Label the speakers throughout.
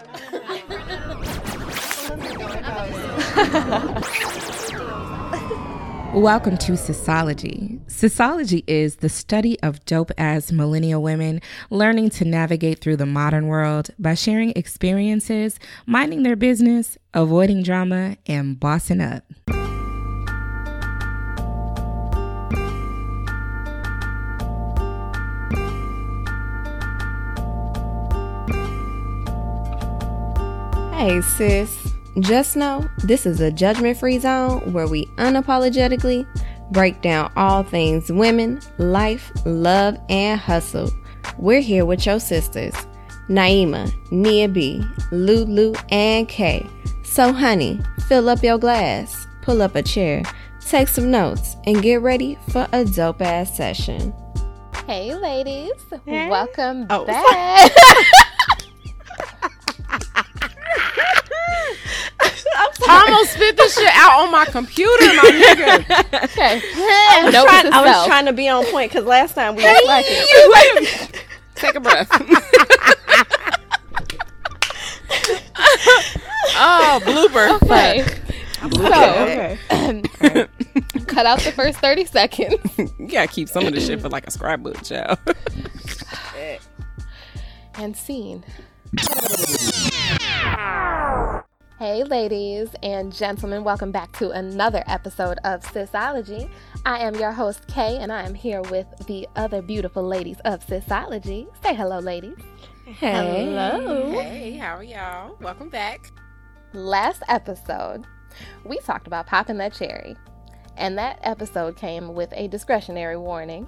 Speaker 1: Welcome to Sisology. Sisology is the study of dope ass millennial women learning to navigate through the modern world by sharing experiences, minding their business, avoiding drama, and bossing up.
Speaker 2: Hey, sis. Just know this is a judgment free zone where we unapologetically break down all things women, life, love, and hustle. We're here with your sisters, Naima, Nia B, Lulu, and Kay. So, honey, fill up your glass, pull up a chair, take some notes, and get ready for a dope ass session.
Speaker 3: Hey, ladies. Welcome
Speaker 2: Oh,
Speaker 3: back.
Speaker 4: I almost spit this shit out on my computer, my nigga.
Speaker 3: okay.
Speaker 2: I was,
Speaker 3: Note
Speaker 2: trying, I was trying to be on point because last time we was slacking.
Speaker 4: Take a breath. oh, blooper.
Speaker 3: Okay.
Speaker 2: Okay.
Speaker 3: So, cut out the first 30 seconds.
Speaker 4: You gotta keep some of this shit for like a scrapbook, child.
Speaker 3: and scene. Hey, ladies and gentlemen, welcome back to another episode of Sisology. I am your host, Kay, and I am here with the other beautiful ladies of Sisology. Say hello, ladies. Hello.
Speaker 4: Hey, how are y'all? Welcome back.
Speaker 3: Last episode, we talked about popping that cherry. And that episode came with a discretionary warning,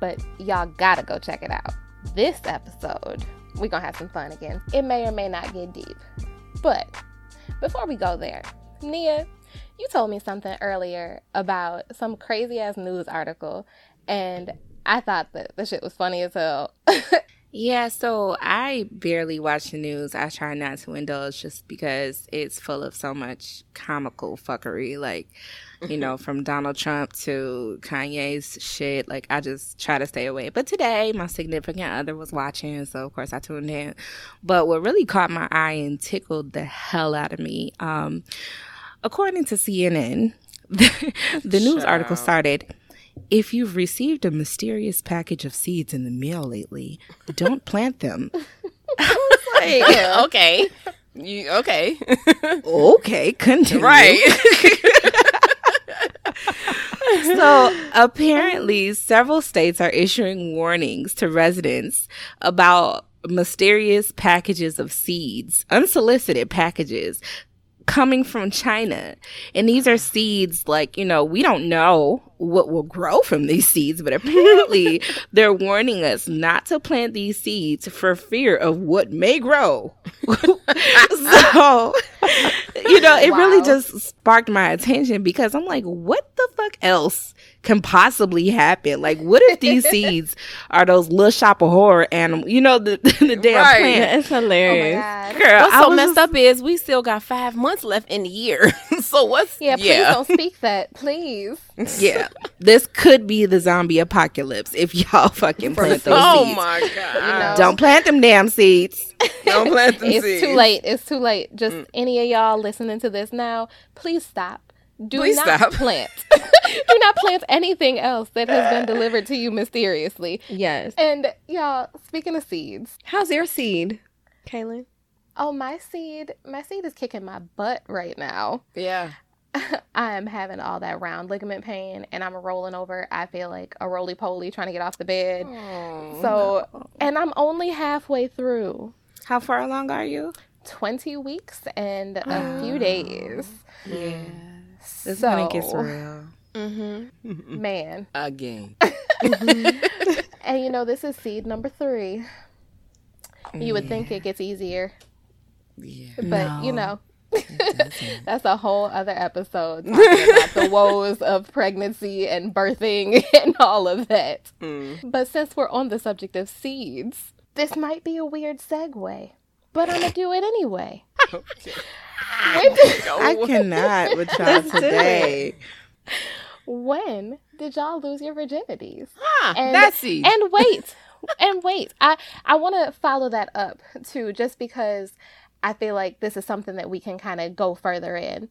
Speaker 3: but y'all gotta go check it out. This episode, we're gonna have some fun again. It may or may not get deep. But before we go there, Nia, you told me something earlier about some crazy ass news article, and I thought that the shit was funny as hell.
Speaker 1: Yeah, so I barely watch the news. I try not to indulge just because it's full of so much comical fuckery. Like, you know, from Donald Trump to Kanye's shit. Like, I just try to stay away. But today, my significant other was watching, so of course I tuned in. But what really caught my eye and tickled the hell out of me, um, according to CNN, the news article started. If you've received a mysterious package of seeds in the mail lately, don't plant them.
Speaker 4: Hey, okay. You okay?
Speaker 1: Okay, continue.
Speaker 4: right.
Speaker 1: So apparently, several states are issuing warnings to residents about mysterious packages of seeds, unsolicited packages coming from China. And these are seeds like, you know, we don't know what will grow from these seeds, but apparently they're warning us not to plant these seeds for fear of what may grow. so, you know, it really just sparked my attention because I'm like, what the fuck else can possibly happen? Like, what if these seeds are those little shop of horror animals? You know, the, the damn
Speaker 4: Right.
Speaker 1: plant.
Speaker 2: It's oh hilarious.
Speaker 3: Oh God.
Speaker 1: Girl,
Speaker 4: What's
Speaker 1: I
Speaker 4: so messed
Speaker 1: just-
Speaker 4: up is we still got five months left in the year. so what's
Speaker 3: Yeah, please don't speak that, please.
Speaker 1: Yeah, this could be the zombie apocalypse if y'all fucking plant those
Speaker 4: Oh
Speaker 1: seeds.
Speaker 4: Oh my god!
Speaker 3: know.
Speaker 1: Don't plant them damn seeds.
Speaker 4: Don't plant them
Speaker 3: It's
Speaker 4: seeds.
Speaker 3: It's too late. It's too late. Just mm. any of y'all listening to this now, please stop. Do
Speaker 4: Please
Speaker 3: not
Speaker 4: stop.
Speaker 3: plant. Do not plant anything else that has been delivered to you mysteriously.
Speaker 2: Yes.
Speaker 3: And y'all, speaking of seeds,
Speaker 2: How's your seed, Kaylin?
Speaker 3: oh my seed, my seed is kicking my butt right now.
Speaker 4: Yeah.
Speaker 3: I am having all that round ligament pain and I'm rolling over. I feel like a roly poly trying to get off the bed.
Speaker 4: Oh,
Speaker 3: So, and I'm only halfway through
Speaker 1: How far along are you?
Speaker 3: 20 weeks and a few days.
Speaker 1: Yeah, this
Speaker 3: so,
Speaker 1: one it gets real.
Speaker 3: Mm-hmm. Man.
Speaker 4: again.
Speaker 3: And you know, this is seed number three. You would think it gets easier,
Speaker 4: Yeah.
Speaker 3: but you know, that's a whole other episode talking about the woes of pregnancy and birthing and all of that. But since we're on the subject of seeds, this might be a weird segue, but I'm gonna do it anyway. When did,
Speaker 1: I cannot with y'all today.
Speaker 3: when did y'all lose your virginities?
Speaker 4: Ah,
Speaker 3: And-
Speaker 4: seed.
Speaker 3: And wait, and wait. I I want to follow that up too, just because I feel like this is something that we can kind of go further in.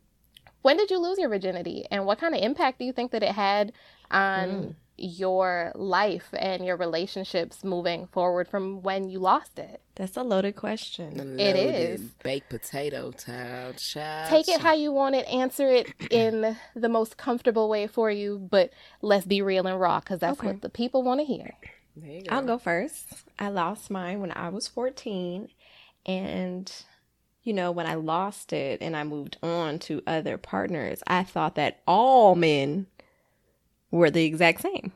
Speaker 3: When did you lose your virginity, and what kind of impact do you think that it had on
Speaker 2: Mm.
Speaker 3: Your life and your relationships moving forward from when you lost it?
Speaker 2: That's a loaded question.
Speaker 3: It
Speaker 4: Loaded
Speaker 3: is.
Speaker 4: baked potato child. child
Speaker 3: Take it how you want it, answer it in the most comfortable way for you, but let's be real and raw because that's
Speaker 2: Okay.
Speaker 3: what the people want to hear.
Speaker 4: There you
Speaker 2: I'll go first. I lost mine when I was 14. And, you know, when I lost it and I moved on to other partners, I thought that all men were the exact same.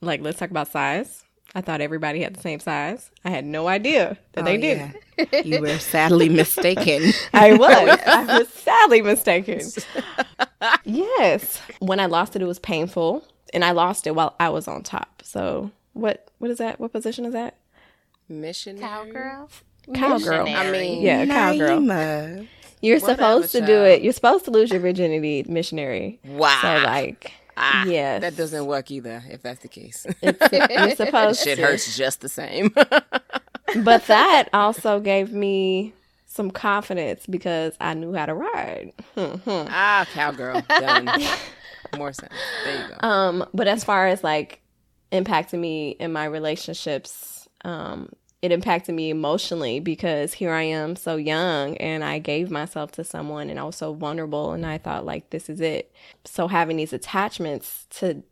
Speaker 2: Like, let's talk about size. I thought everybody had the same size. I had no idea that they
Speaker 1: Oh,
Speaker 2: did.
Speaker 1: yeah. You were sadly mistaken.
Speaker 2: I was. I was sadly mistaken. yes. When I lost it, it was painful, and I lost it while I was on top. So what? What is that? What position is that?
Speaker 4: Missionary.
Speaker 3: Cowgirl?
Speaker 2: Cowgirl.
Speaker 3: Missionary.
Speaker 4: I mean,
Speaker 2: Yeah, cowgirl.
Speaker 1: Naima.
Speaker 2: You're
Speaker 4: Whatever,
Speaker 2: supposed to do it. You're supposed to lose your virginity, missionary.
Speaker 4: Wow.
Speaker 2: So like,
Speaker 4: Ah,
Speaker 2: yes,
Speaker 4: That doesn't work either, if that's the case.
Speaker 2: It's, you're supposed
Speaker 4: Shit
Speaker 2: to.
Speaker 4: hurts just the same.
Speaker 2: But that also gave me some confidence because I knew how to ride. Hmm, hmm.
Speaker 4: ah, cowgirl. Done. More sense. There you go.
Speaker 2: Um, but as far as like impacting me in my relationships, um, it impacted me emotionally because here I am so young and I gave myself to someone and I was so vulnerable and I thought like this is it. So having these attachments to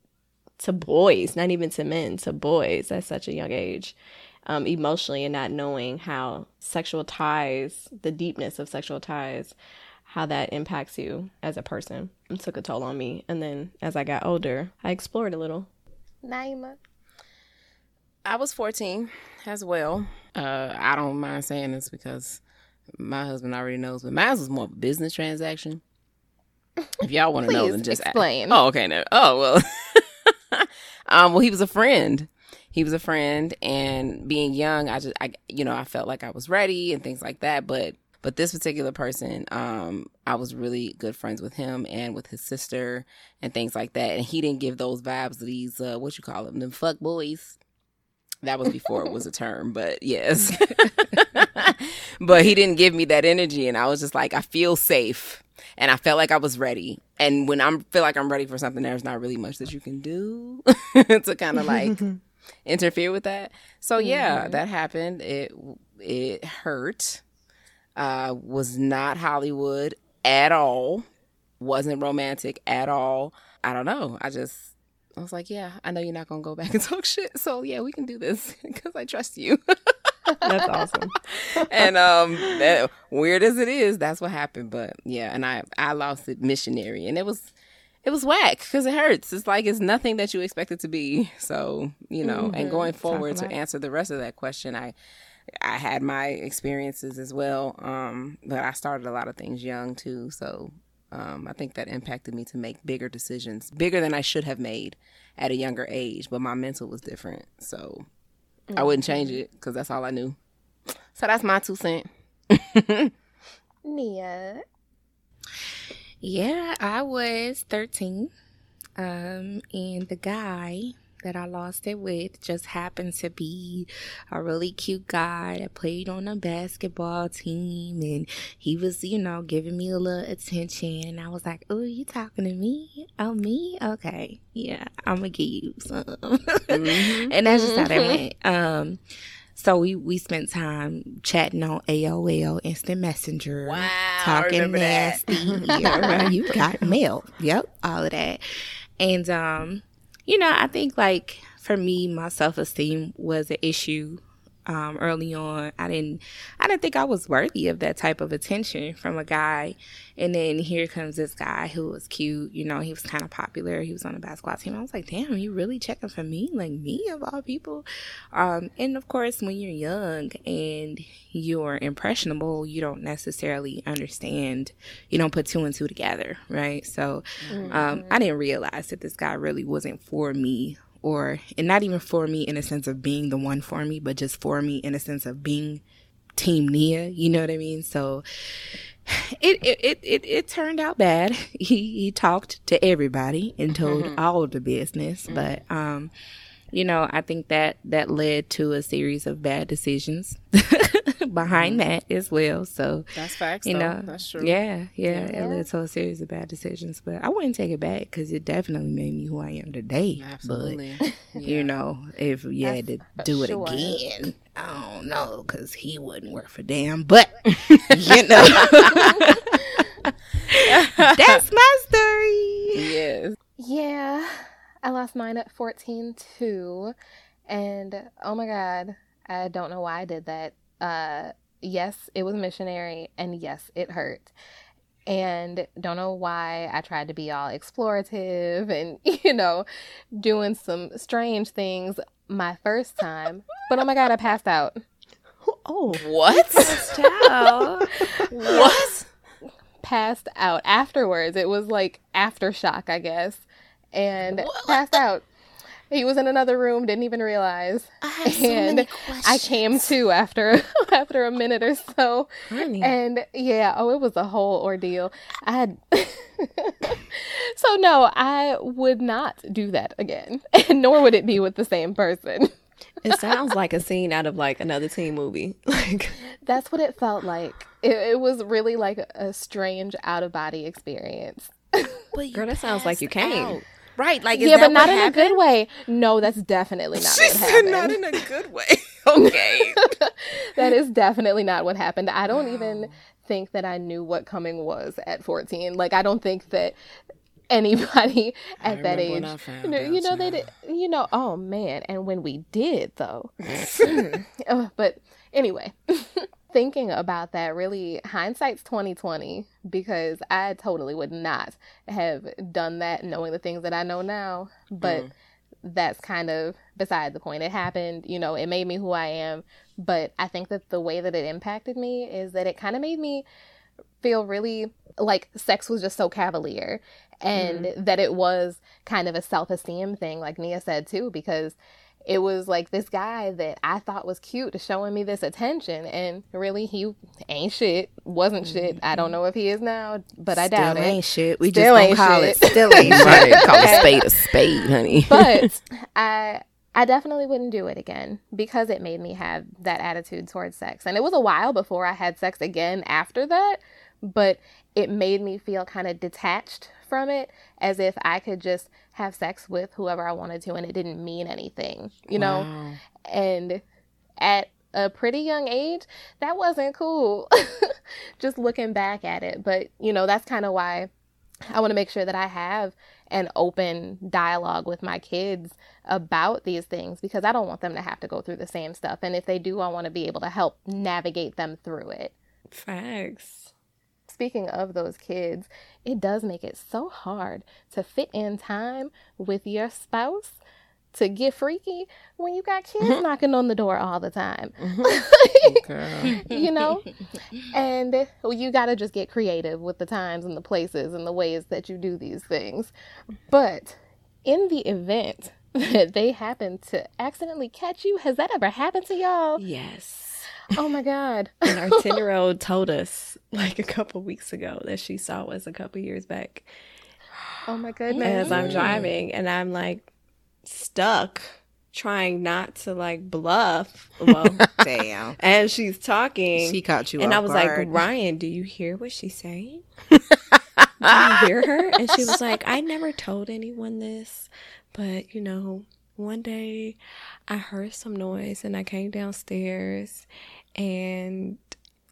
Speaker 2: to boys, not even to men, to boys at such a young age, um, emotionally and not knowing how sexual ties, the deepness of sexual ties, how that impacts you as a person. It took a toll on me. And then as I got older, I explored a little.
Speaker 3: Naima.
Speaker 4: I was 14 as well. Uh, I don't mind saying this because my husband already knows, but mine was more of a business transaction. If y'all want to know, then just
Speaker 3: explain.
Speaker 4: Oh, okay. No. Oh, well. um, well, he was a friend. He was a friend, and being young, I just, I, you know, I felt like I was ready and things like that. But, but this particular person, um, I was really good friends with him and with his sister and things like that. And he didn't give those vibes to these, uh, what you call them, them fuck boys. That was before it was a term, but yes. but he didn't give me that energy, and I was just like, I feel safe, and I felt like I was ready. And when I feel like I'm ready for something, there's not really much that you can do to kind of like interfere with that. So yeah, that happened. It it hurt. Uh, was not Hollywood at all. Wasn't romantic at all. I don't know. I just I was like, yeah, I know you're not gonna go back and talk shit. So yeah, we can do this because I trust you.
Speaker 2: That's awesome.
Speaker 4: and um, that- weird as it is, that's what happened. But yeah, and I I lost it missionary, and it was it was whack because it hurts. It's like it's nothing that you expect it to be. So you know, and going forward to answer the rest of that question, I I had my experiences as well. Um, but I started a lot of things young too, so. Um, I think that impacted me to make bigger decisions, bigger than I should have made at a younger age. But my mental was different, so I wouldn't change it because that's all I knew. So that's my two cent.
Speaker 3: Nia.
Speaker 1: Yeah, I was 13. Um, and the guy that I lost it with just happened to be a really cute guy that played on a basketball team. And he was, you know, giving me a little attention. And I was like, Oh, you talking to me? Oh, me? Okay. Yeah, I'm going to give you some. and that's just how that went. Um, so we, we spent time chatting on AOL Instant Messenger.
Speaker 4: Wow,
Speaker 1: Talking nasty. yeah, right. you got mail. Yep, all of that. And um, you know, I think like for me, my self esteem was an issue um, early on. I didn't, I didn't think I was worthy of that type of attention from a guy. And then here comes this guy who was cute. You know, he was kind of popular. He was on the basketball team. I was like, damn, you really checking for me? Like me of all people. Um, and of course, when you're young and you're impressionable, you don't necessarily understand. You don't put two and two together, right? So, um, I didn't realize that this guy really wasn't for me or and not even for me in a sense of being the one for me, but just for me in a sense of being team Nia, you know what I mean? So it it it, it, it turned out bad. He he talked to everybody and told all the business, but um you know, I think that that led to a series of bad decisions behind mm-hmm. that as well. So
Speaker 4: That's facts.
Speaker 1: you
Speaker 4: though.
Speaker 1: know,
Speaker 4: that's true.
Speaker 1: yeah, yeah,
Speaker 3: Yeah.
Speaker 1: it led to a series of bad decisions. But I wouldn't take it back because it definitely made me who I am today.
Speaker 4: absolutely.
Speaker 1: But you know, if you had to do it
Speaker 3: sure.
Speaker 1: again, I don't know because he wouldn't work for damn. But you know, that's my story.
Speaker 4: yes.
Speaker 3: Yeah, I lost mine at 14 too. And oh my God, I don't know why I did that. Uh, yes, it was missionary, and yes, it hurt. And don't know why I tried to be all explorative and, you know, doing some strange things my first time. But oh my God, I passed out.
Speaker 2: Oh,
Speaker 4: What?
Speaker 1: Child.
Speaker 4: what?
Speaker 3: Passed out afterwards. It was like aftershock, I guess. And
Speaker 4: What?
Speaker 3: passed out. He was in another room, didn't even realize.
Speaker 4: I have so
Speaker 3: And
Speaker 4: many
Speaker 3: I came to after after a minute or so.
Speaker 2: honey.
Speaker 3: And yeah, oh, it was a whole ordeal. I had so no, I would not do that again, and nor would it be with the same person.
Speaker 2: it sounds like a scene out of like another teen movie. Like,
Speaker 3: That's what it felt like. It, it was really like a strange out of body experience.
Speaker 2: girl, that sounds like you came.
Speaker 1: Right, like
Speaker 3: yeah, but not in
Speaker 1: happened?
Speaker 3: a good way. No, that's definitely not
Speaker 1: She
Speaker 3: what
Speaker 1: said
Speaker 3: happened.
Speaker 1: not in a good way. Okay.
Speaker 3: that is definitely not what happened. I don't even think that I knew what coming was at 14. Like I don't think that anybody at that age you know, you know they did, you know oh man and when we did though Uh, but anyway thinking about that really hindsight's 2020 because I totally would not have done that knowing the things that I know now but mm. that's kind of beside the point. It happened, you know, it made me who I am. But I think that the way that it impacted me is that it kind of made me feel really like sex was just so cavalier and mm-hmm. that it was kind of a self esteem thing, like Nia said too, because it was like this guy that I thought was cute showing me this attention, and really he ain't shit, wasn't shit. I don't mm-hmm. know if he is now, but I doubt
Speaker 1: Still
Speaker 3: it.
Speaker 1: ain't shit. We
Speaker 3: Still
Speaker 1: just
Speaker 3: ain't
Speaker 1: gonna call
Speaker 3: shit.
Speaker 1: it. Still ain't shit.
Speaker 4: Right. Call a spade a spade, honey.
Speaker 3: but I I definitely wouldn't do it again because it made me have that attitude towards sex. And it was a while before I had sex again after that, but it made me feel kind of detached from it as if I could just have sex with whoever I wanted to and it didn't mean anything, you know?
Speaker 4: Wow.
Speaker 3: And at a pretty young age, that wasn't cool. just looking back at it, but you know, that's kind of why I want to make sure that I have an open dialogue with my kids about these things because I don't want them to have to go through the same stuff. And if they do, I want to be able to help navigate them through it.
Speaker 2: Facts.
Speaker 3: Speaking of those kids, it does make it so hard to fit in time with your spouse to get freaky when you got kids mm-hmm. knocking on the door all the time.
Speaker 4: Mm-hmm.
Speaker 3: You know? And you got to just get creative with the times and the places and the ways that you do these things. But in the event that they happen to accidentally catch you, has that ever happened to y'all?
Speaker 2: Yes.
Speaker 3: Oh my God.
Speaker 2: And our 10 year old told us like a couple weeks ago that she saw us a couple years back
Speaker 3: Oh my goodness.
Speaker 2: as I'm driving and I'm like stuck trying not to like bluff. Well,
Speaker 1: Damn.
Speaker 2: as she's talking.
Speaker 1: She caught you
Speaker 2: and
Speaker 1: off
Speaker 2: I was
Speaker 1: guard.
Speaker 2: like, Ryan, do you hear what she's saying? do you hear her? And she was like, I never told anyone this, but you know, one day I heard some noise and I came downstairs and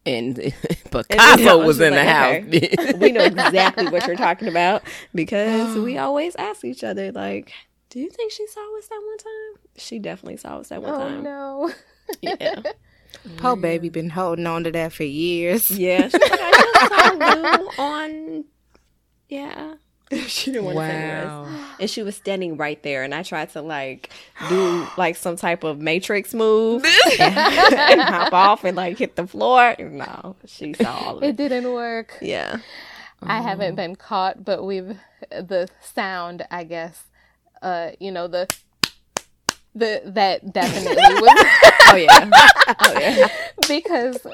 Speaker 4: And
Speaker 2: And
Speaker 4: Picasso
Speaker 2: I
Speaker 4: was in the
Speaker 2: like,
Speaker 4: house.
Speaker 2: we know exactly what you're talking about because we always ask each other, like, do you think she saw us that one time? She definitely saw us that one
Speaker 3: Oh
Speaker 2: time.
Speaker 3: no.
Speaker 2: Yeah.
Speaker 1: Poor baby mm. been holding on to that for years.
Speaker 2: Yeah. She's like, I just saw Lou on. Yeah. she didn't want to say. And she was standing right there, and I tried to like do like some type of matrix move and, and hop off and like hit the floor. No, she saw all of
Speaker 3: It
Speaker 2: it.
Speaker 3: didn't work.
Speaker 2: Yeah.
Speaker 3: I haven't been caught, but we've the sound, I guess. Uh, you know the the that definitely was
Speaker 2: Oh yeah. Oh yeah.
Speaker 3: because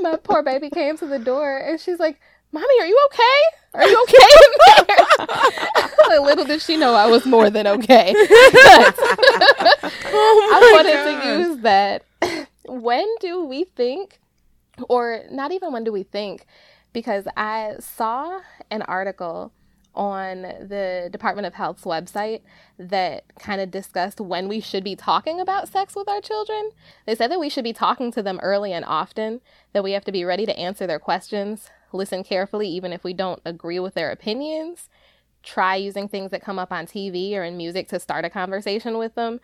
Speaker 3: my poor baby came to the door and she's like, "Mommy, are you okay? Are you okay in there?" Little did she know I was more than okay. But oh I wanted to use that when do we think, or not even when do we think, because I saw an article on the Department of Health's website that kind of discussed when we should be talking about sex with our children. They said that we should be talking to them early and often, that we have to be ready to answer their questions, listen carefully even if we don't agree with their opinions, try using things that come up on TV or in music to start a conversation with them,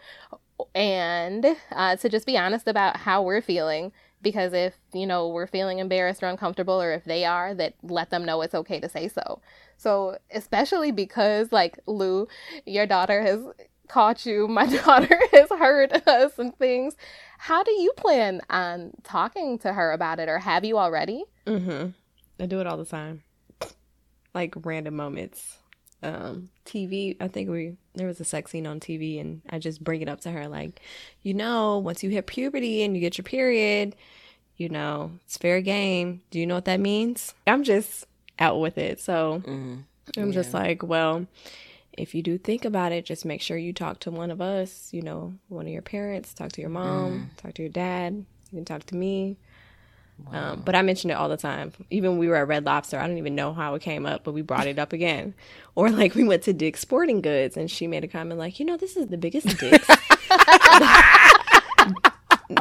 Speaker 3: and uh, to just be honest about how we're feeling because if you know we're feeling embarrassed or uncomfortable or if they are that let them know it's okay to say so. So especially because like lou your daughter has caught you my daughter has heard us and things. How do you plan on talking to her about it or have you already?
Speaker 2: Mm-hmm i do it all the time like random moments um tv i think we there was a sex scene on tv and i just bring it up to her like you know once you hit puberty and you get your period you know it's fair game do you know what that means i'm just out with it so mm-hmm. i'm yeah. just like well if you do think about it just make sure you talk to one of us you know one of your parents talk to your mom mm. talk to your dad you can talk to me Wow. Um, but I mentioned it all the time. Even when we were at Red Lobster, I don't even know how it came up, but we brought it up again. Or like we went to Dick's Sporting Goods and she made a comment like, you know, this is the biggest Dick's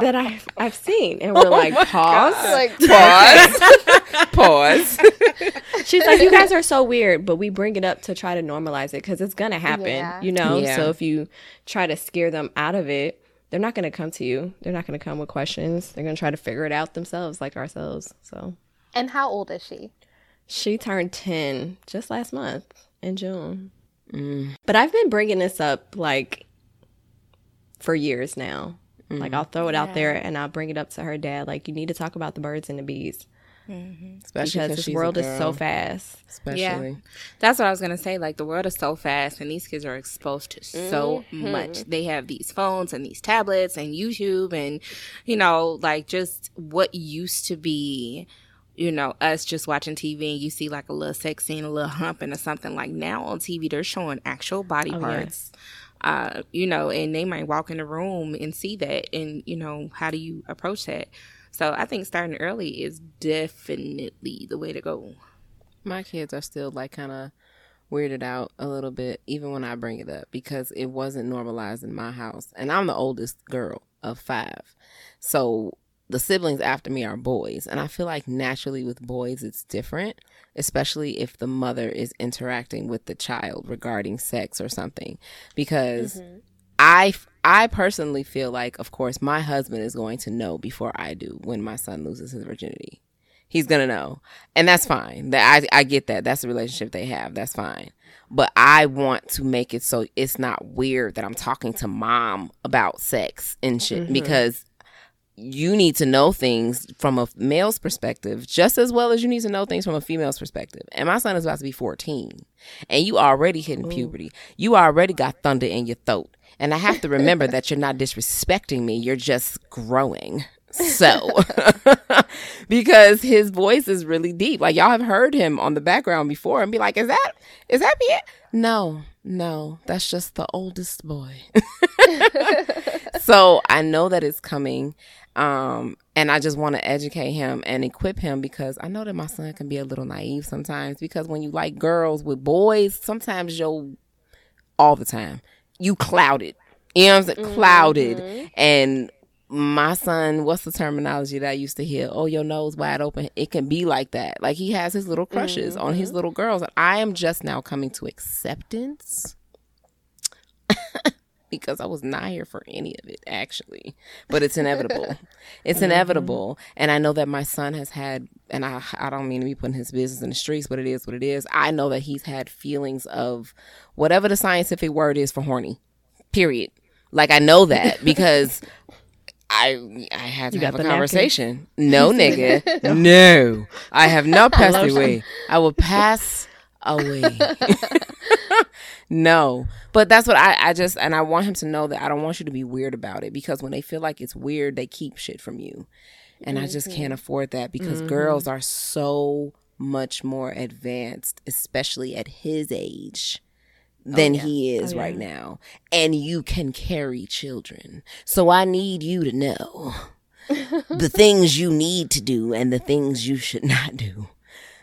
Speaker 2: that I've I've seen. And we're oh like, pause. Like, pause. pause. She's like, you guys are so weird, but we bring it up to try to normalize it because it's gonna happen, yeah. you know? Yeah. So if you try to scare them out of it, they're not going to come to you. They're not going to come with questions. They're going to try to figure it out themselves, like ourselves. So.
Speaker 3: And how old is she?
Speaker 2: She turned 10 just last month in June. Mm. But I've been bringing this up like for years now. Mm. Like I'll throw it yeah. out there and I'll bring it up to her dad. Like you need to talk about the birds and the bees. Mm-hmm. Especially because this world is so fast.
Speaker 1: Especially, yeah, that's what I was gonna say. Like the world is so fast, and these kids are exposed to so mm-hmm. much. They have these phones and these tablets and YouTube, and you know, like just what used to be you know, us just watching TV and you see like a little sex scene, a little humping or something like now on TV, they're showing actual body oh, parts. Uh, you know, and they might walk in the room and see that. And, you know, how do you approach that? So I think starting early is definitely the way to go.
Speaker 4: My kids are still like kind of weirded out a little bit, even when I bring it up, because it wasn't normalized in my house. And I'm the oldest girl of five. So the siblings after me are boys. And I feel like naturally with boys, it's different, especially if the mother is interacting with the child regarding sex or something. Because mm-hmm. I I personally feel like, of course, my husband is going to know before I do when my son loses his virginity. He's gonna know, and that's fine. That I I get that. That's the relationship they have. That's fine. But I want to make it so it's not weird that I'm talking to mom about sex and shit mm-hmm. because you need to know things from a male's perspective just as well as you need to know things from a female's perspective. And my son is about to be 14, and you already hitting Ooh. puberty. You already got thunder in your throat. And I have to remember that you're not disrespecting me, you're just growing. So, because his voice is really deep. Like y'all have heard him on the background before and be like, is that, is that me? No, no, that's just the oldest boy. so I know that it's coming. Um, and I just want to educate him and equip him because I know that my son can be a little naive sometimes because when you like girls with boys, sometimes you'll all the time you clouded. You know what I'm saying? Mm-hmm. Clouded. And my son, what's the terminology that I used to hear? Oh, your nose wide open. It can be like that. Like he has his little crushes mm-hmm. on his mm-hmm. little girls. And I am just now coming to acceptance. Because I was not here for any of it, actually. But it's inevitable. it's mm-hmm. inevitable. And I know that my son has had, and I, I don't mean to be putting his business in the streets, but it is what it is. I know that he's had feelings of whatever the scientific word is for horny, period. Like, I know that because I I had to you have a conversation. Napkin? No, nigga. no. I have no passed away. I will pass away. no. But that's what I, I just, and I want him to know that I don't want you to be weird about it because when they feel like it's weird, they keep shit from you. And mm-hmm. I just can't mm-hmm. afford that because mm-hmm. girls are so much more advanced, especially at his age than oh, yeah. he is oh, right now. And you can carry children. So I need you to know the things you need to do and the things you should not do.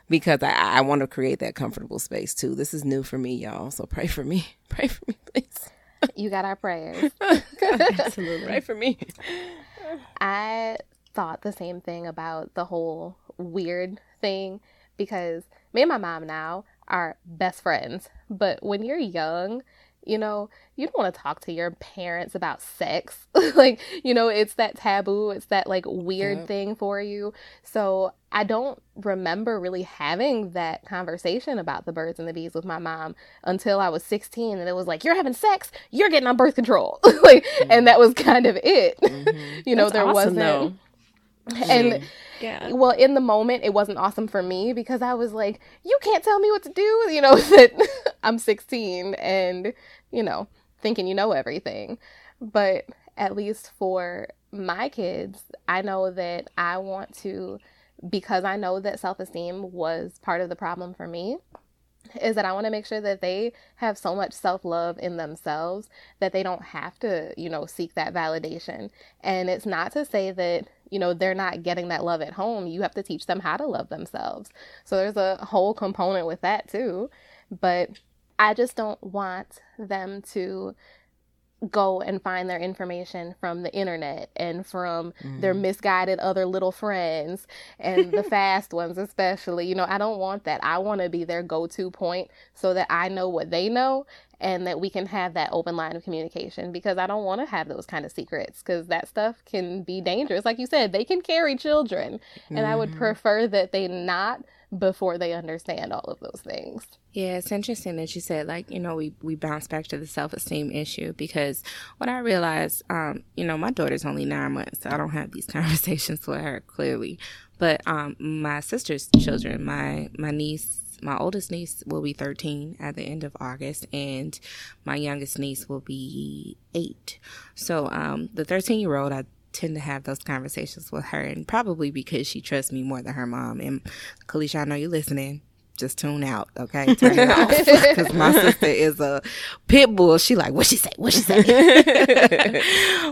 Speaker 4: Because I, I want to create that comfortable space too. This is new for me, y'all. So pray for me. Pray for me, please.
Speaker 3: You got our prayers.
Speaker 1: Absolutely.
Speaker 4: Pray for me.
Speaker 3: I thought the same thing about the whole weird thing because me and my mom now are best friends. But when you're young, you know, you don't want to talk to your parents about sex. like, you know, it's that taboo, it's that like weird
Speaker 4: Yep.
Speaker 3: thing for you. So I don't remember really having that conversation about the birds and the bees with my mom until I was 16. And it was like, you're having sex, you're getting on birth control. like, and mm. that was kind of it. Mm-hmm. you know,
Speaker 4: That's
Speaker 3: there
Speaker 4: awesome,
Speaker 3: wasn't.
Speaker 4: though.
Speaker 3: And
Speaker 1: Yeah.
Speaker 3: well, in the moment, it wasn't awesome for me because I was like, you can't tell me what to do. You know, that I'm 16 and, you know, thinking you know everything. But at least for my kids, I know that I want to, because I know that self esteem was part of the problem for me, is that I want to make sure that they have so much self love in themselves that they don't have to, you know, seek that validation. And it's not to say that, you know, they're not getting that love at home. You have to teach them how to love themselves. So there's a whole component with that too. But I just don't want them to go and find their information from the internet and from mm-hmm. their misguided other little friends and the fast ones especially. You know i don't want that. I want to be their go-to point so that i know what they know and that we can have that open line of communication because i don't want to have those kind of secrets because that stuff can be dangerous. Like you said they can carry children and i would mm-hmm. prefer that they not before they understand all of those things
Speaker 1: Yeah, it's interesting that you said like, you know, we, we bounce back to the self esteem issue because what I realized, um, you know, my daughter's only nine months, so I don't have these conversations with her clearly. But um my sister's children, my my niece my oldest niece will be 13 at the end of August, and my youngest niece will be eight. So, um, the 13 year old, I tend to have those conversations with her, and probably because she trusts me more than her mom. And Kalisha, I know you're listening. Just tune out, okay? Turn it off because my sister is a pit bull. She like, what she say? What she say?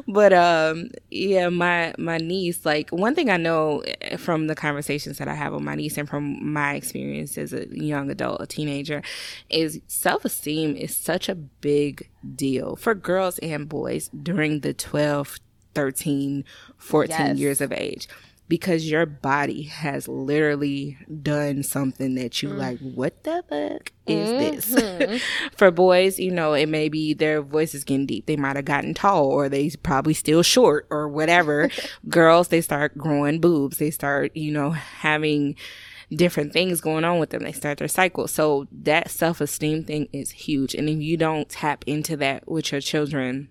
Speaker 1: but um, yeah, my my niece. Like one thing I know from the conversations that I have with my niece and from my experience as a young adult, a teenager, is self esteem is such a big deal for girls and boys during the 12, 13, 14
Speaker 3: Yes.
Speaker 1: years of age because your body has literally done something that you mm. like what the fuck is this? Mm-hmm. For boys you know it may be their voice is getting deep. They might have gotten tall or they probably still short or whatever. Girls they start growing boobs. They start you know having different things going on with them. They start their cycle so that self-esteem thing is huge. And if you don't tap into that with your children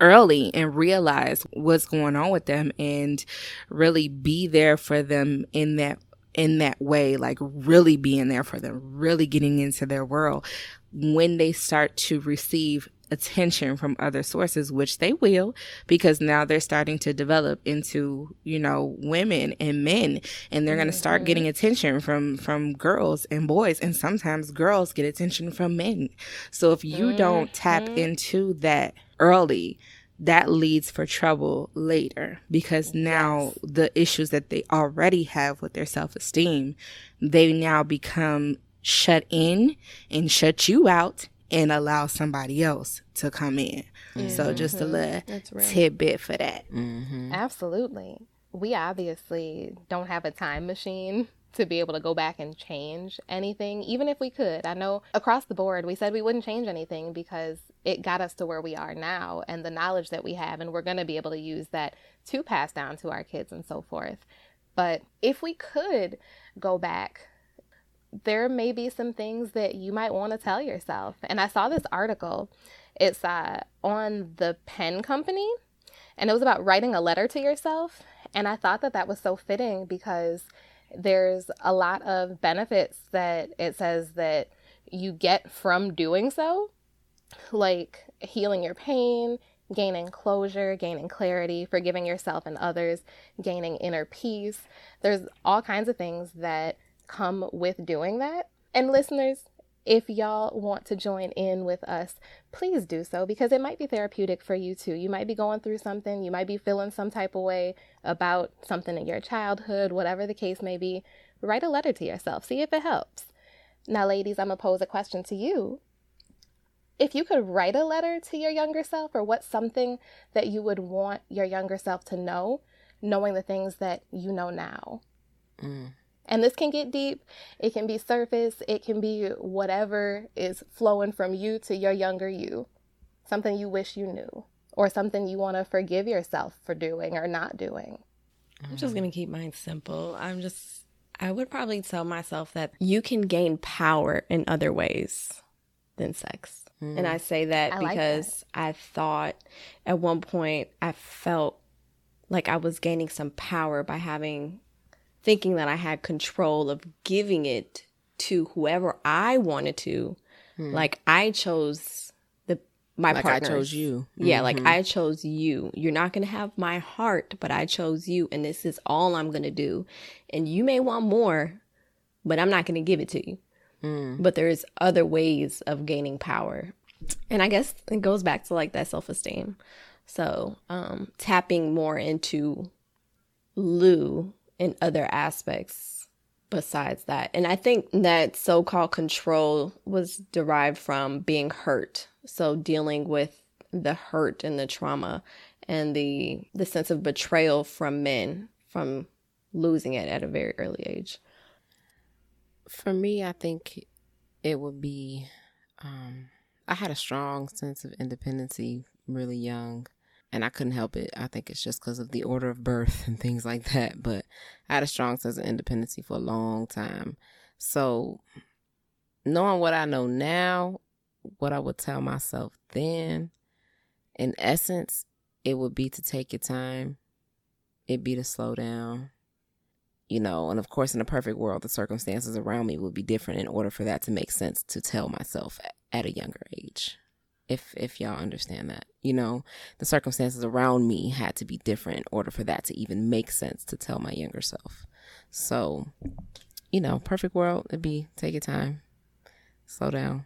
Speaker 1: early and realize what's going on with them and really be there for them in that in that way like really being there for them really getting into their world. When they start to receive attention from other sources which they will because now they're starting to develop into you know women and men and they're going to start getting mm-hmm. attention from from girls and boys and sometimes girls get attention from men. So if you don't tap mm-hmm. into that early that leads for trouble later because now the issues that they already have with their self-esteem they now become shut in and shut you out and allow somebody else to come in. So mm-hmm. just a little tidbit for that. Mm-hmm.
Speaker 3: Absolutely. We obviously don't have a time machine to be able to go back and change anything, even if we could. I know across the board, we said we wouldn't change anything because it got us to where we are now and the knowledge that we have, and we're going to be able to use that to pass down to our kids and so forth. But if we could go back, there may be some things that you might want to tell yourself. And I saw this article. It's uh, on the pen company and it was about writing a letter to yourself and i thought that that was so fitting because there's a lot of benefits that it says that you get from doing so like healing your pain gaining closure gaining clarity forgiving yourself and others gaining inner peace. There's all kinds of things that come with doing that. And listeners if y'all want to join in with us, please do so because it might be therapeutic for you too. You might be going through something, you might be feeling some type of way about something in your childhood, whatever the case may be. Write a letter to yourself, see if it helps. Now, ladies, I'm to pose a question to you. If you could write a letter to your younger self, or what's something that you would want your younger self to know, knowing the things that you know now? Mm. And this can get deep, it can be surface, it can be whatever is flowing from you to your younger you. Something you wish you knew, or something you want to forgive yourself for doing or not doing.
Speaker 2: I'm just going to keep mine simple. I'm just, I would probably tell myself that you can gain power in other ways than sex. Mm. And I say that I because like that. I thought at one point I felt like I was gaining some power by having thinking that I had control of giving it to whoever I wanted to. Hmm. Like I chose the my like partners.
Speaker 4: I chose you.
Speaker 2: Yeah, mm-hmm. like I chose you. You're not gonna have my heart, but I chose you, and this is all I'm gonna do. And you may want more, but I'm not gonna give it to you. Mm. But there's other ways of gaining power. And I guess it goes back to like that self esteem. So um tapping more into Lou in other aspects besides that. And I think that so called control was derived from being hurt. So dealing with the hurt and the trauma and the the sense of betrayal from men from losing it at a very early age.
Speaker 4: For me, I think it would be um I had a strong sense of independency really young and I couldn't help it. I think it's just because of the order of birth and things like that. But I had a strong sense of independency for a long time. So, knowing what I know now, what I would tell myself then, in essence, it would be to take your time. It'd be to slow down. You know, and of course, in a perfect world, the circumstances around me would be different in order for that to make sense to tell myself at a younger age if if y'all understand that you know? The circumstances around me had to be different in order for that to even make sense to tell my younger self. So you know perfect world it'd be take your time slow down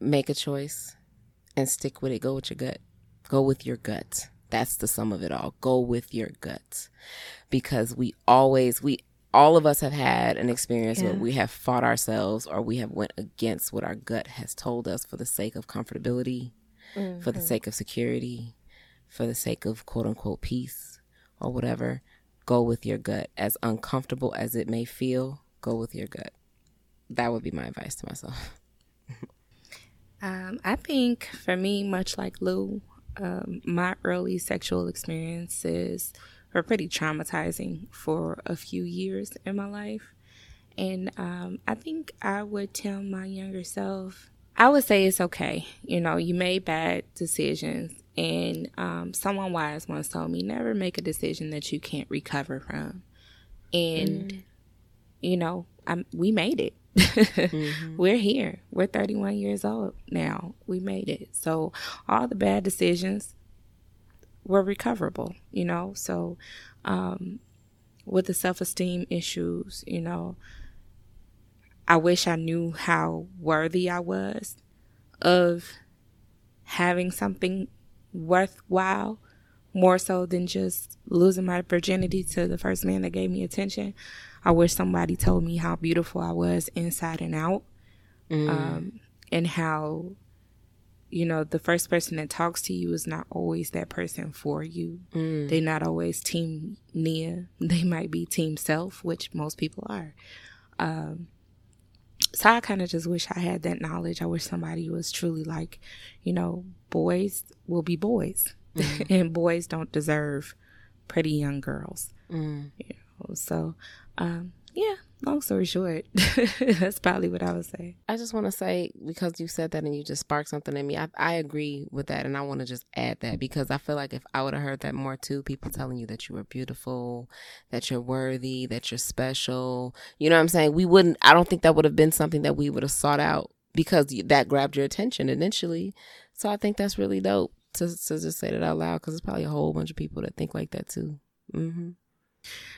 Speaker 4: make a choice and stick with it. Go with your gut. Go with your gut. That's the sum of it all. Go with your gut. Because we always we all of us have had an experience yeah. where we have fought ourselves or we have went against what our gut has told us for the sake of comfortability, mm-hmm. for the mm-hmm. sake of security, for the sake of quote unquote peace or whatever. Go with your gut. As uncomfortable as it may feel, go with your gut. That would be my advice to myself.
Speaker 1: um, I think for me, much like Lou, um, my early sexual experiences were pretty traumatizing for a few years in my life. And um, I think I would tell my younger self, I would say it's okay. You know, you made bad decisions. And um, someone wise once told me, never make a decision that you can't recover from. And, mm. you know, I'm, we made it. mm-hmm. We're here. We're 31 years old now. We made it. So, all the bad decisions, were recoverable, you know. So, um, with the self esteem issues, you know, I wish I knew how worthy I was of having something worthwhile more so than just losing my virginity to the first man that gave me attention. I wish somebody told me how beautiful I was inside and out, mm. um, and how you know, the first person that talks to you is not always that person for you. Mm. They're not always team Nia. They might be team self, which most people are. Um, so I kind of just wish I had that knowledge. I wish somebody was truly like, you know, boys will be boys, mm. and boys don't deserve pretty young girls. Mm. You know, so um, yeah, long story short, that's probably what I would say.
Speaker 4: I just want to say because you said that and you just sparked something in me. I, I agree with that, and I want to just add that because I feel like if I would have heard that more too, people telling you that you were beautiful, that you're worthy, that you're special. You know what I'm saying? We wouldn't. I don't think that would have been something that we would have sought out because that grabbed your attention initially. So I think that's really dope to to just say that out loud because there's probably a whole bunch of people that think like that too. Mm-hmm.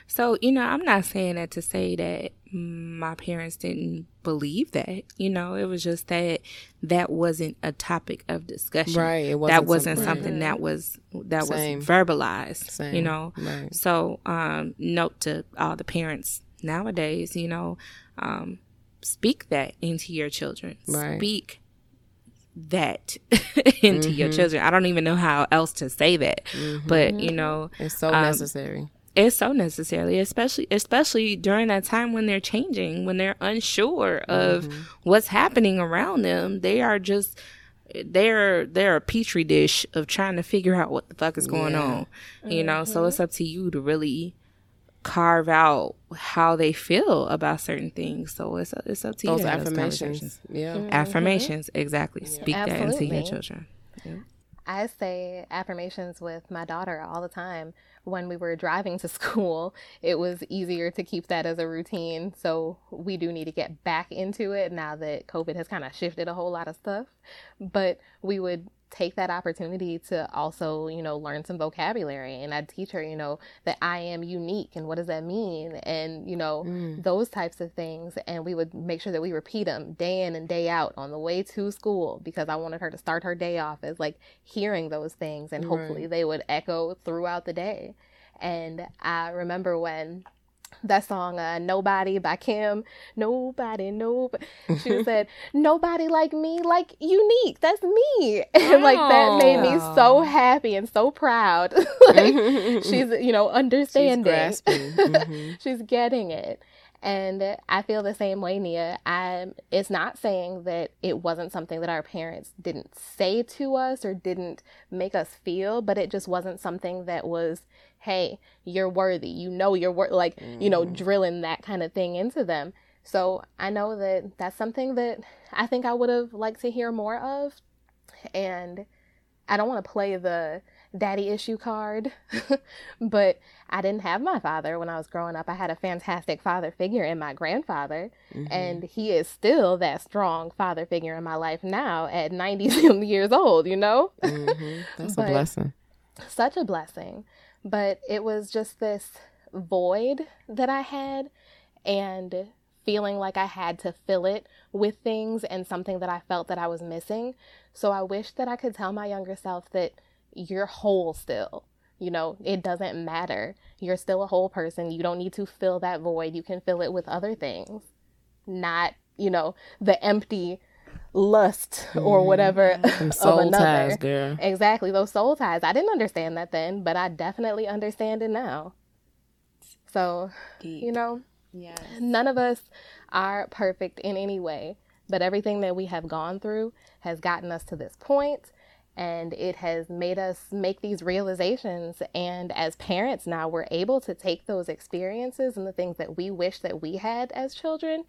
Speaker 1: So, you know, I'm not saying that to say that my parents didn't believe that. You know, it was just that that wasn't a topic of discussion.
Speaker 4: Right. It
Speaker 1: that wasn't
Speaker 4: something-
Speaker 1: something that was that
Speaker 4: Same.
Speaker 1: was verbalized.
Speaker 4: Same.
Speaker 1: You know.
Speaker 4: Right.
Speaker 1: So, um, note to all the parents nowadays, you know, um, speak that into your children.
Speaker 4: Right.
Speaker 1: Speak that into your
Speaker 4: Mm-hmm.
Speaker 1: children. I don't even know how else to say that, but you know,
Speaker 4: It's so
Speaker 1: Um,
Speaker 4: necessary.
Speaker 1: It's so necessary, especially especially during that time when they're changing, when they're unsure of
Speaker 4: Mm-hmm.
Speaker 1: what's happening around them. They are just they're they're a petri dish of trying to figure out what the fuck is going
Speaker 4: Yeah.
Speaker 1: on. You know, so it's up to you to really carve out how they feel about certain things. So it's it's up to you
Speaker 4: Those
Speaker 1: to have those
Speaker 4: affirmations.
Speaker 1: conversations.
Speaker 4: Yeah.
Speaker 1: Affirmations, exactly. Speak that into your
Speaker 3: Absolutely.
Speaker 1: children.
Speaker 3: I say affirmations with my daughter all the time. When we were driving to school, it was easier to keep that as a routine. So we do need to get back into it now that COVID has kind of shifted a whole lot of stuff. But we would take that opportunity to also, you know, learn some vocabulary. And I'd teach her, you know, that I am unique and what does that mean? And, you know, mm. those types of things. And we would make sure that we repeat them day in and day out on the way to school because I wanted her to start her day off as like hearing those things and hopefully they would echo throughout the day. And I remember when that song uh, nobody by kim nobody nobody she said nobody like me like unique. That's me. And like that made me so happy and so proud. Like she's you know
Speaker 4: She's
Speaker 3: understanding.
Speaker 4: grasping. Mhm.
Speaker 3: she's getting it. And i feel the same way nia. I it's not saying that it wasn't something that our parents didn't say to us or didn't make us feel but it just wasn't something that was hey you're worthy you know you're worth like you know drilling that kind of thing into them so i know that that's something that i think i would have liked to hear more of and I don't want to play the daddy issue card, but I didn't have my father when I was growing up. I had a fantastic father figure in my grandfather, and he is still that strong father figure in my life now at 90 years old, you know?
Speaker 4: Mhm. That's a blessing.
Speaker 3: Such a blessing. But it was just this void that I had, and feeling like I had to fill it with things and something that I felt that I was missing. So I wish that I could tell my younger self that you're whole still. You know, it doesn't matter. You're still a whole person. You don't need to fill that void. You can fill it with other things, not, you know, the empty lust or mm-hmm. whatever
Speaker 4: Them
Speaker 3: of another.
Speaker 4: ties, girl.
Speaker 3: Exactly, those soul ties. I didn't understand that then, but I definitely understand it now. So, you know,
Speaker 1: Yes.
Speaker 3: none of us are perfect in any way, but everything that we have gone through has gotten us to this point and it has made us make these realizations and as parents now we're able to take those experiences and the things that we wish that we had as children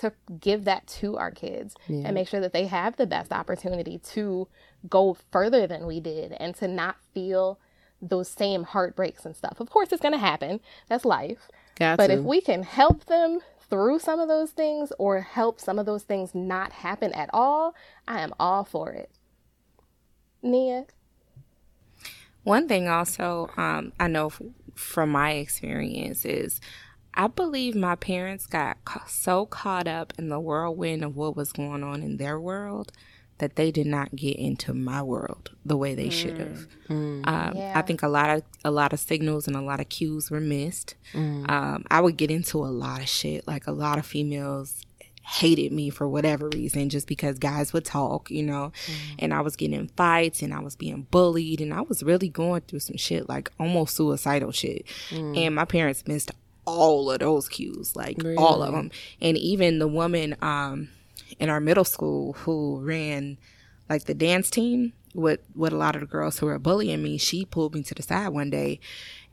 Speaker 3: to give that to our kids and make sure that they have the best opportunity to go further than we did and to not feel those same heartbreaks and stuff. Of course it's going to happen. That's life.
Speaker 4: Got
Speaker 3: But
Speaker 4: to.
Speaker 3: if we can help them through some of those things or help some of those things not happen at all, I am all for it. Nia,
Speaker 1: One thing also, um, I know f- from my experience is I believe my parents got so caught up in the whirlwind of what was going on in their world that they did not get into my world the way they should mm. have. Mm. Um,
Speaker 3: Yeah.
Speaker 1: I think a lot of a lot of signals and a lot of cues were missed. Mm. Um, I would get into a lot of shit. Like a lot of females hated me for whatever reason just because guys would talk, you know, and I was getting in fights and I was being bullied and I was really going through some shit like almost suicidal shit. And my parents missed all of those cues, like all of them. And even the woman um in our middle school who ran like the dance team with with a lot of the girls who were bullying me, she pulled me to the side one day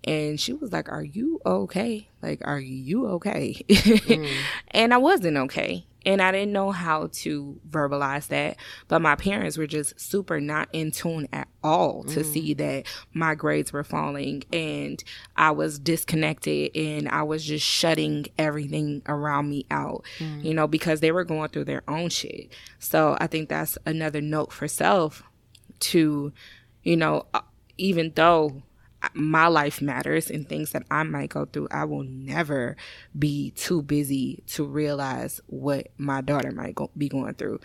Speaker 1: and she was like, Are you okay? Like, are you okay? and I wasn't okay. And I didn't know how to verbalize that. But my parents were just super not in tune at all to see that my grades were falling and I was disconnected and I was just shutting everything around me out, you know, because they were going through their own shit. So I think that's another note for self to, you know, uh, even though my life matters and things that I might go through, I will never be too busy to realize what my daughter might go, be going through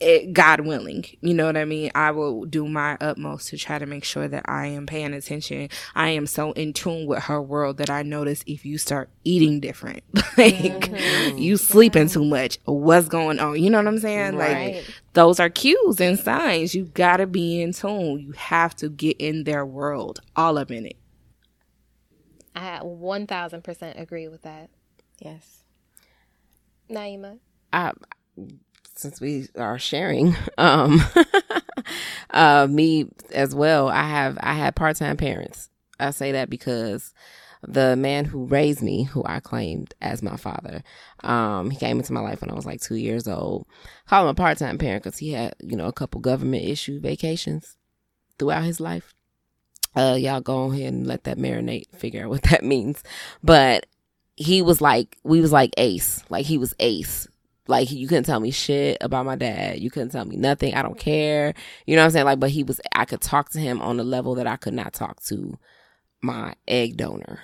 Speaker 1: it, God willing, you know what I mean? I will do my utmost to try to make sure that I am paying attention. I am so in tune with her world that I notice if you start eating different, like mm-hmm. you sleeping too much, what's going on? You know what I'm saying? Right. Like those are cues and signs. You gotta be in tune. You have to get in their world, all up in it.
Speaker 3: I 1000% agree with that. Yes. Naima?
Speaker 4: I, since we are sharing, um, uh, me as well. I have I had part time parents. I say that because the man who raised me, who I claimed as my father, um, he came into my life when I was like two years old. Call him a part time parent because he had you know a couple government issue vacations throughout his life. Uh, y'all go ahead and let that marinate, figure out what that means. But he was like, we was like ace, like he was ace like you couldn't tell me shit about my dad. You couldn't tell me nothing. I don't care. You know what I'm saying? Like, but he was I could talk to him on a level that I could not talk to my egg donor.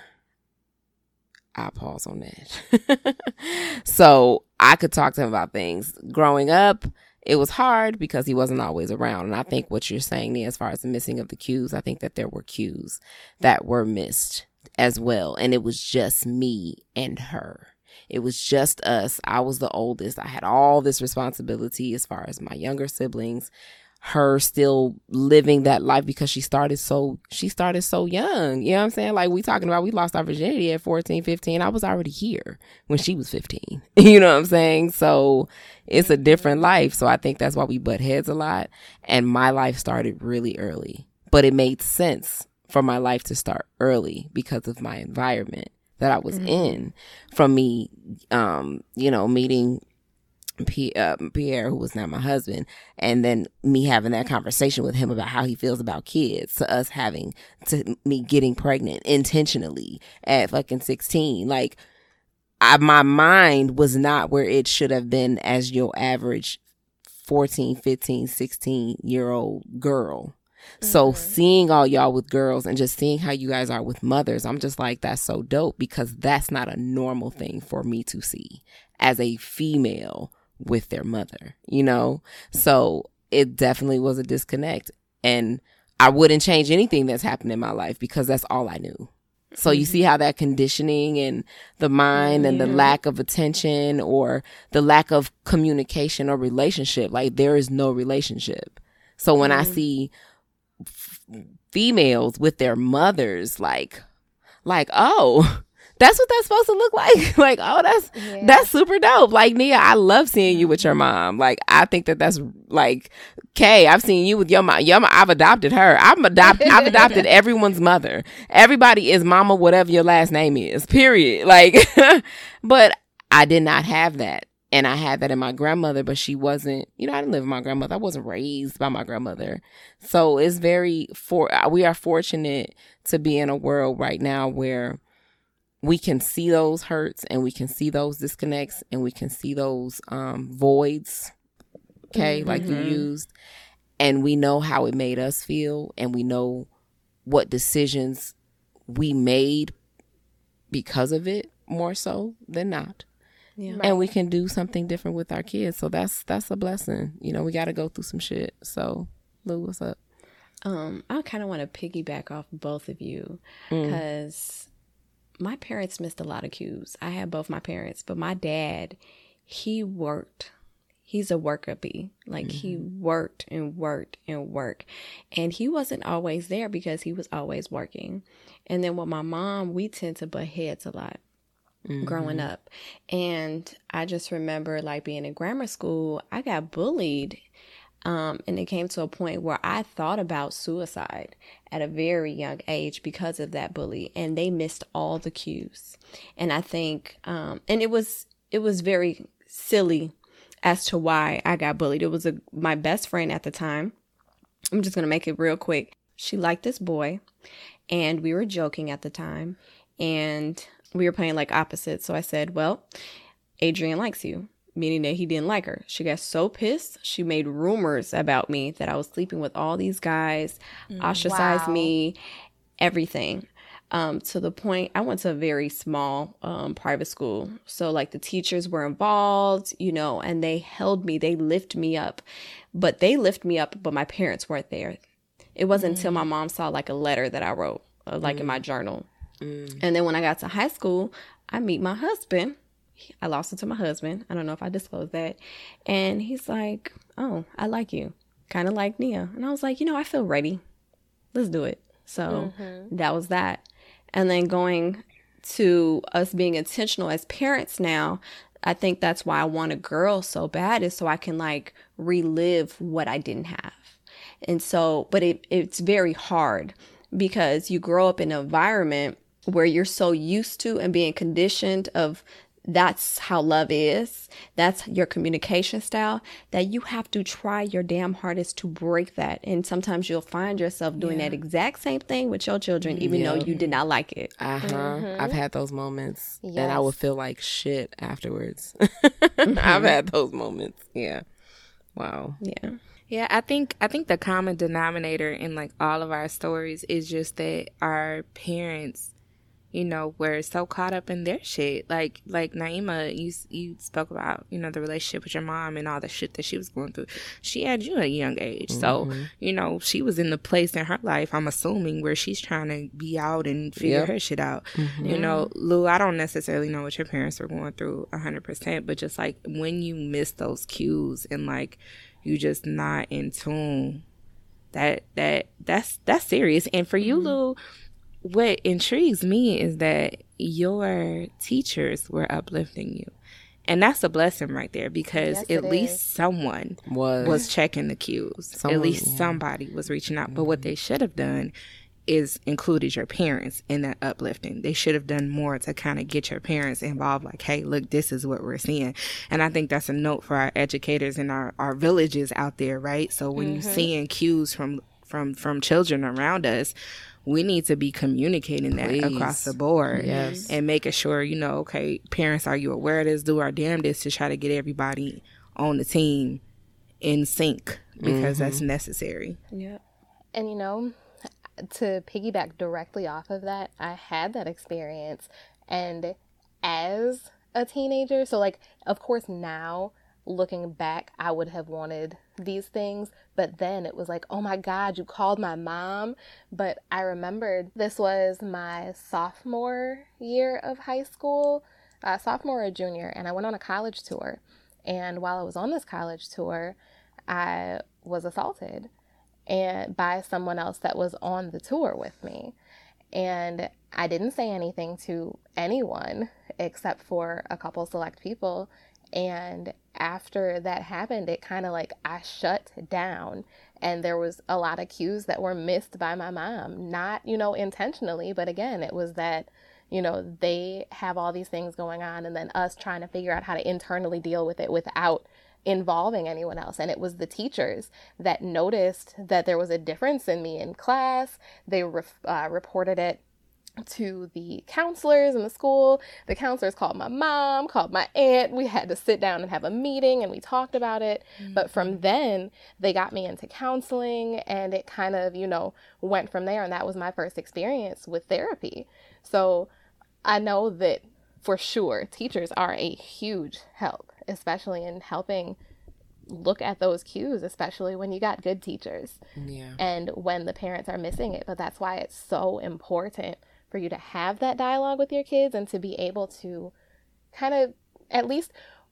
Speaker 4: I pause on that. so I could talk to him about things. Growing up, it was hard because he wasn't always around. And I think what you're saying, as far as the missing of the cues, I think that there were cues that were missed as well. And it was just me and her. It was just us. I was the oldest. I had all this responsibility as far as my younger siblings her still living that life because she started so she started so young. You know what i'm saying? Like we talking about we lost our virginity at 14 15 i was already here when she was 15 you know what i'm saying? So it's a different life. So i think that's why we butt heads a lot. And my life started really early. But it made sense for my life to start early because of my environment that I was mm-hmm. in from me, um, you know, meeting P- uh, Pierre, who was not my husband, and then me having that conversation with him about how he feels about kids, to us having to me getting pregnant intentionally at fucking 16. Like, I, my mind was not where it should have been as your average 14, 15, 16 year old girl. So mm-hmm. seeing all y'all with girls and just seeing how you guys are with mothers, I'm just like, that's so dope because that's not a normal thing for me to see as a female with their mother, you know? So it definitely was a disconnect. And I wouldn't change anything that's happened in my life because that's all I knew. So you see mm-hmm. how that conditioning and the mind yeah. and the lack of attention or the lack of communication or relationship, like there is no relationship. So when mm. I see females with their mothers like like oh that's what that's supposed to look like. Like oh that's yeah. that's super dope. Like nia i love seeing you with your mm-hmm. mom. Like i think that that's like kay i've seen you with your mom your mom i've adopted her. I'm adopted i've adopted everyone's mother. Everybody is mama whatever your last name is period. Like but i did not have that and I had that in my grandmother, but she wasn't, you know, I didn't live with my grandmother. I wasn't raised by my grandmother. So it's very for we are fortunate to be in a world right now where we can see those hurts and we can see those disconnects and we can see those um, voids. Okay, mm-hmm. like you mm-hmm. used. And we know how it made us feel and we know what decisions we made because of it more so than not. Yeah. And we can do something different with our kids. So that's that's a blessing. You know, we got to go through some shit. So, Lou, what's up?
Speaker 2: Um, I kind of want to piggyback off both of you because mm. my parents missed a lot of cues. I had both my parents, but my dad, he worked. He's a worker bee. Like mm-hmm. he worked and worked and worked. And he wasn't always there because he was always working. And then with my mom, we tend to butt heads a lot mm-hmm. growing up. And I just remember like being in grammar school, I got bullied. Um, and it came to a point where I thought about suicide at a very young age because of that bully, and they missed all the cues. And I think, um, and it was it was very silly as to why I got bullied. It was a my best friend at the time. I'm just gonna make it real quick. She liked this boy, and we were joking at the time. And we were playing like opposites. So I said, Well, Adrian likes you, meaning that he didn't like her. She got so pissed. She made rumors about me that I was sleeping with all these guys, mm, ostracized wow. me. everything. Um, to the point I went to a very small um, private school. So, like, the teachers were involved, you know, and they held me, they lift me up. But they lift me up, but my parents weren't there. It wasn't mm. until my mom saw like a letter that I wrote, uh, like mm. in my journal. Mm. And then when I got to high school, I meet my husband. I lost it to my husband. I don't know if I disclosed that. And he's like, Oh, I like you. Kind of like Nia. And I was like, You know, I feel ready. Let's do it. So mm-hmm. that was that. And then going to us being intentional as parents now, I think that's why I want a girl so bad is so I can like relive what I didn't have. And so, but it, it's very hard because you grow up in an environment where you're so used to and being conditioned of that's how love is. That's your communication style that you have to try your damn hardest to break that. And sometimes you'll find yourself doing yeah. that exact same thing with your children, even though you did not like it.
Speaker 4: Uh huh. Mm-hmm. I've had those moments yes. and I would feel like shit afterwards. mm-hmm. I've had those moments. Yeah. Wow.
Speaker 2: Yeah.
Speaker 1: Yeah, I think I think the common denominator in like all of our stories is just that our parents, you know, were so caught up in their shit. Like like Naima, you you spoke about you know the relationship with your mom and all the shit that she was going through. She had you at a young age, mm-hmm. so you know she was in the place in her life. I'm assuming where she's trying to be out and figure yep. her shit out. Mm-hmm. You know, Lou, I don't necessarily know what your parents were going through 100, percent but just like when you miss those cues and like you just not in tune that that that's that's serious and for you mm-hmm. lou what intrigues me is that your teachers were uplifting you and that's a blessing right there because yes, at least is. someone was was checking the cues someone, at least yeah. somebody was reaching out mm-hmm. but what they should have done is included your parents in that uplifting. They should have done more to kind of get your parents involved. Like, hey, look, this is what we're seeing. And I think that's a note for our educators and our, our villages out there, right? So when mm-hmm. you're seeing cues from from from children around us, we need to be communicating that Please. across the board.
Speaker 4: Yes.
Speaker 1: And making sure, you know, okay, parents, are you aware of this? Do our damnedest to try to get everybody on the team in sync because mm-hmm. that's necessary.
Speaker 2: Yeah.
Speaker 3: And you know, to piggyback directly off of that, I had that experience. And as a teenager, so like, of course, now looking back, I would have wanted these things. But then it was like, oh my God, you called my mom. But I remembered this was my sophomore year of high school, uh, sophomore or junior, and I went on a college tour. And while I was on this college tour, I was assaulted and by someone else that was on the tour with me. And I didn't say anything to anyone except for a couple select people. And after that happened, it kind of like I shut down. And there was a lot of cues that were missed by my mom. Not, you know, intentionally, but again, it was that, you know, they have all these things going on, and then us trying to figure out how to internally deal with it without involving anyone else. And it was the teachers that noticed that there was a difference in me in class. They re- uh, reported it to the counselors in the school. The counselors called my mom, called my aunt. We had to sit down and have a meeting and we talked about it. Mm-hmm. But from mm-hmm. then, they got me into counseling and it kind of, you know, went from there. And that was my first experience with therapy. So I know that for sure teachers are a huge help especially in helping look at those cues, especially when you got good teachers.
Speaker 4: Yeah.
Speaker 3: And when the parents are missing it. But that's why it's so important for you to have that dialogue with your kids and to be able to kind of at least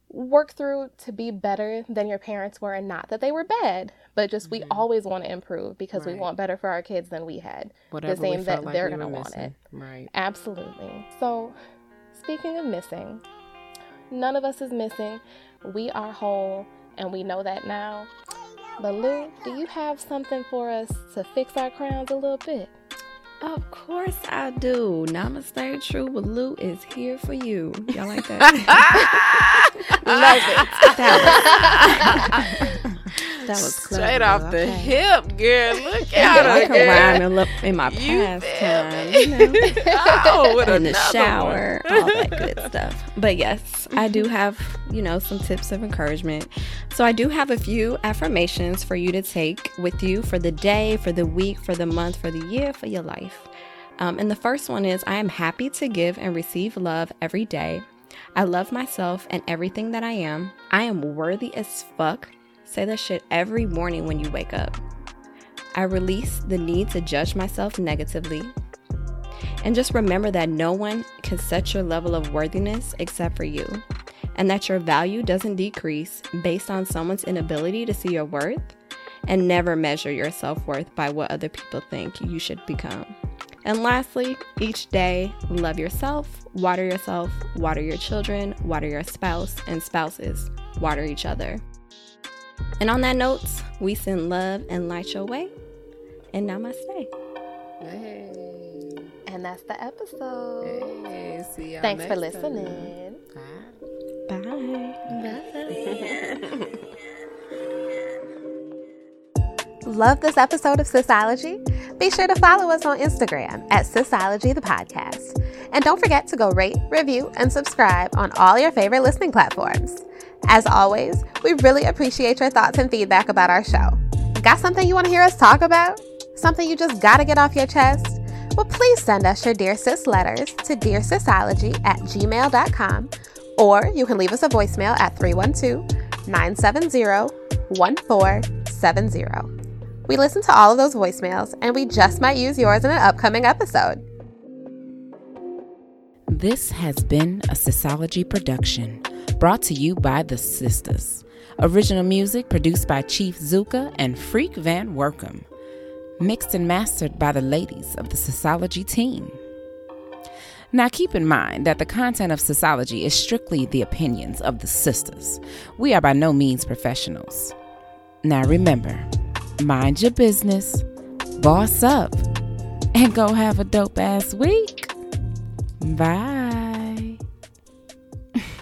Speaker 3: work through to be better than your parents were and not that they were bad but just mm-hmm. we always want to improve because right. we want better for our kids than we had
Speaker 4: Whatever the same that like they're we gonna want it
Speaker 3: right absolutely so speaking of missing None of us is missing. We are whole, and we know that now. But Lou, do you have something for us to fix our crowns a little bit?
Speaker 2: Of course I do. Namaste True Lou is here for you. Y'all like that?
Speaker 4: Love it. That was straight off the hip, girl. Look at her. I can
Speaker 2: rhyme look in my past time, you know. oh, in the shower, one. all that good stuff. But yes, I do have you know some tips of encouragement. So I do have a few affirmations for you to take with you for the day, for the week, for the month, for the year, for your life. Um, and the first one is I am happy to give and receive love every day. I love myself and everything that I am. I am worthy as fuck. Say that shit every morning when you wake up. I release the need to judge myself negatively. And just remember that no one can set your level of worthiness except for you, and that your value doesn't decrease based on someone's inability to see your worth, and never measure your self worth by what other people think you should become. And lastly, each day, love yourself, water yourself, water your children, water your spouse, and spouses, water each other. And on that note, we send love and light your way. And namaste.
Speaker 3: Hey.
Speaker 5: And that's the episode.
Speaker 3: Hey, see y'all
Speaker 5: Thanks for
Speaker 3: next time.
Speaker 5: listening.
Speaker 2: Bye.
Speaker 5: Love this episode of Sisology? Be sure to follow us on Instagram at Sisology the Podcast. And don't forget to go rate, review, and subscribe on all your favorite listening platforms. As always, we really appreciate your thoughts and feedback about our show. Got something you want to hear us talk about? Something you just gotta get off your chest? Well, please send us your Dear Sis letters to dearsisology at gmail.com or you can leave us a voicemail at 312 970 1470. We listen to all of those voicemails and we just might use yours in an upcoming episode.
Speaker 4: This has been a Sisology production brought to you by the Sisters. Original music produced by Chief Zuka and Freak Van Workum. Mixed and mastered by the ladies of the Sisology team. Now, keep in mind that the content of Sisology is strictly the opinions of the sisters. We are by no means professionals. Now, remember mind your business, boss up, and go have a dope ass week. Bye.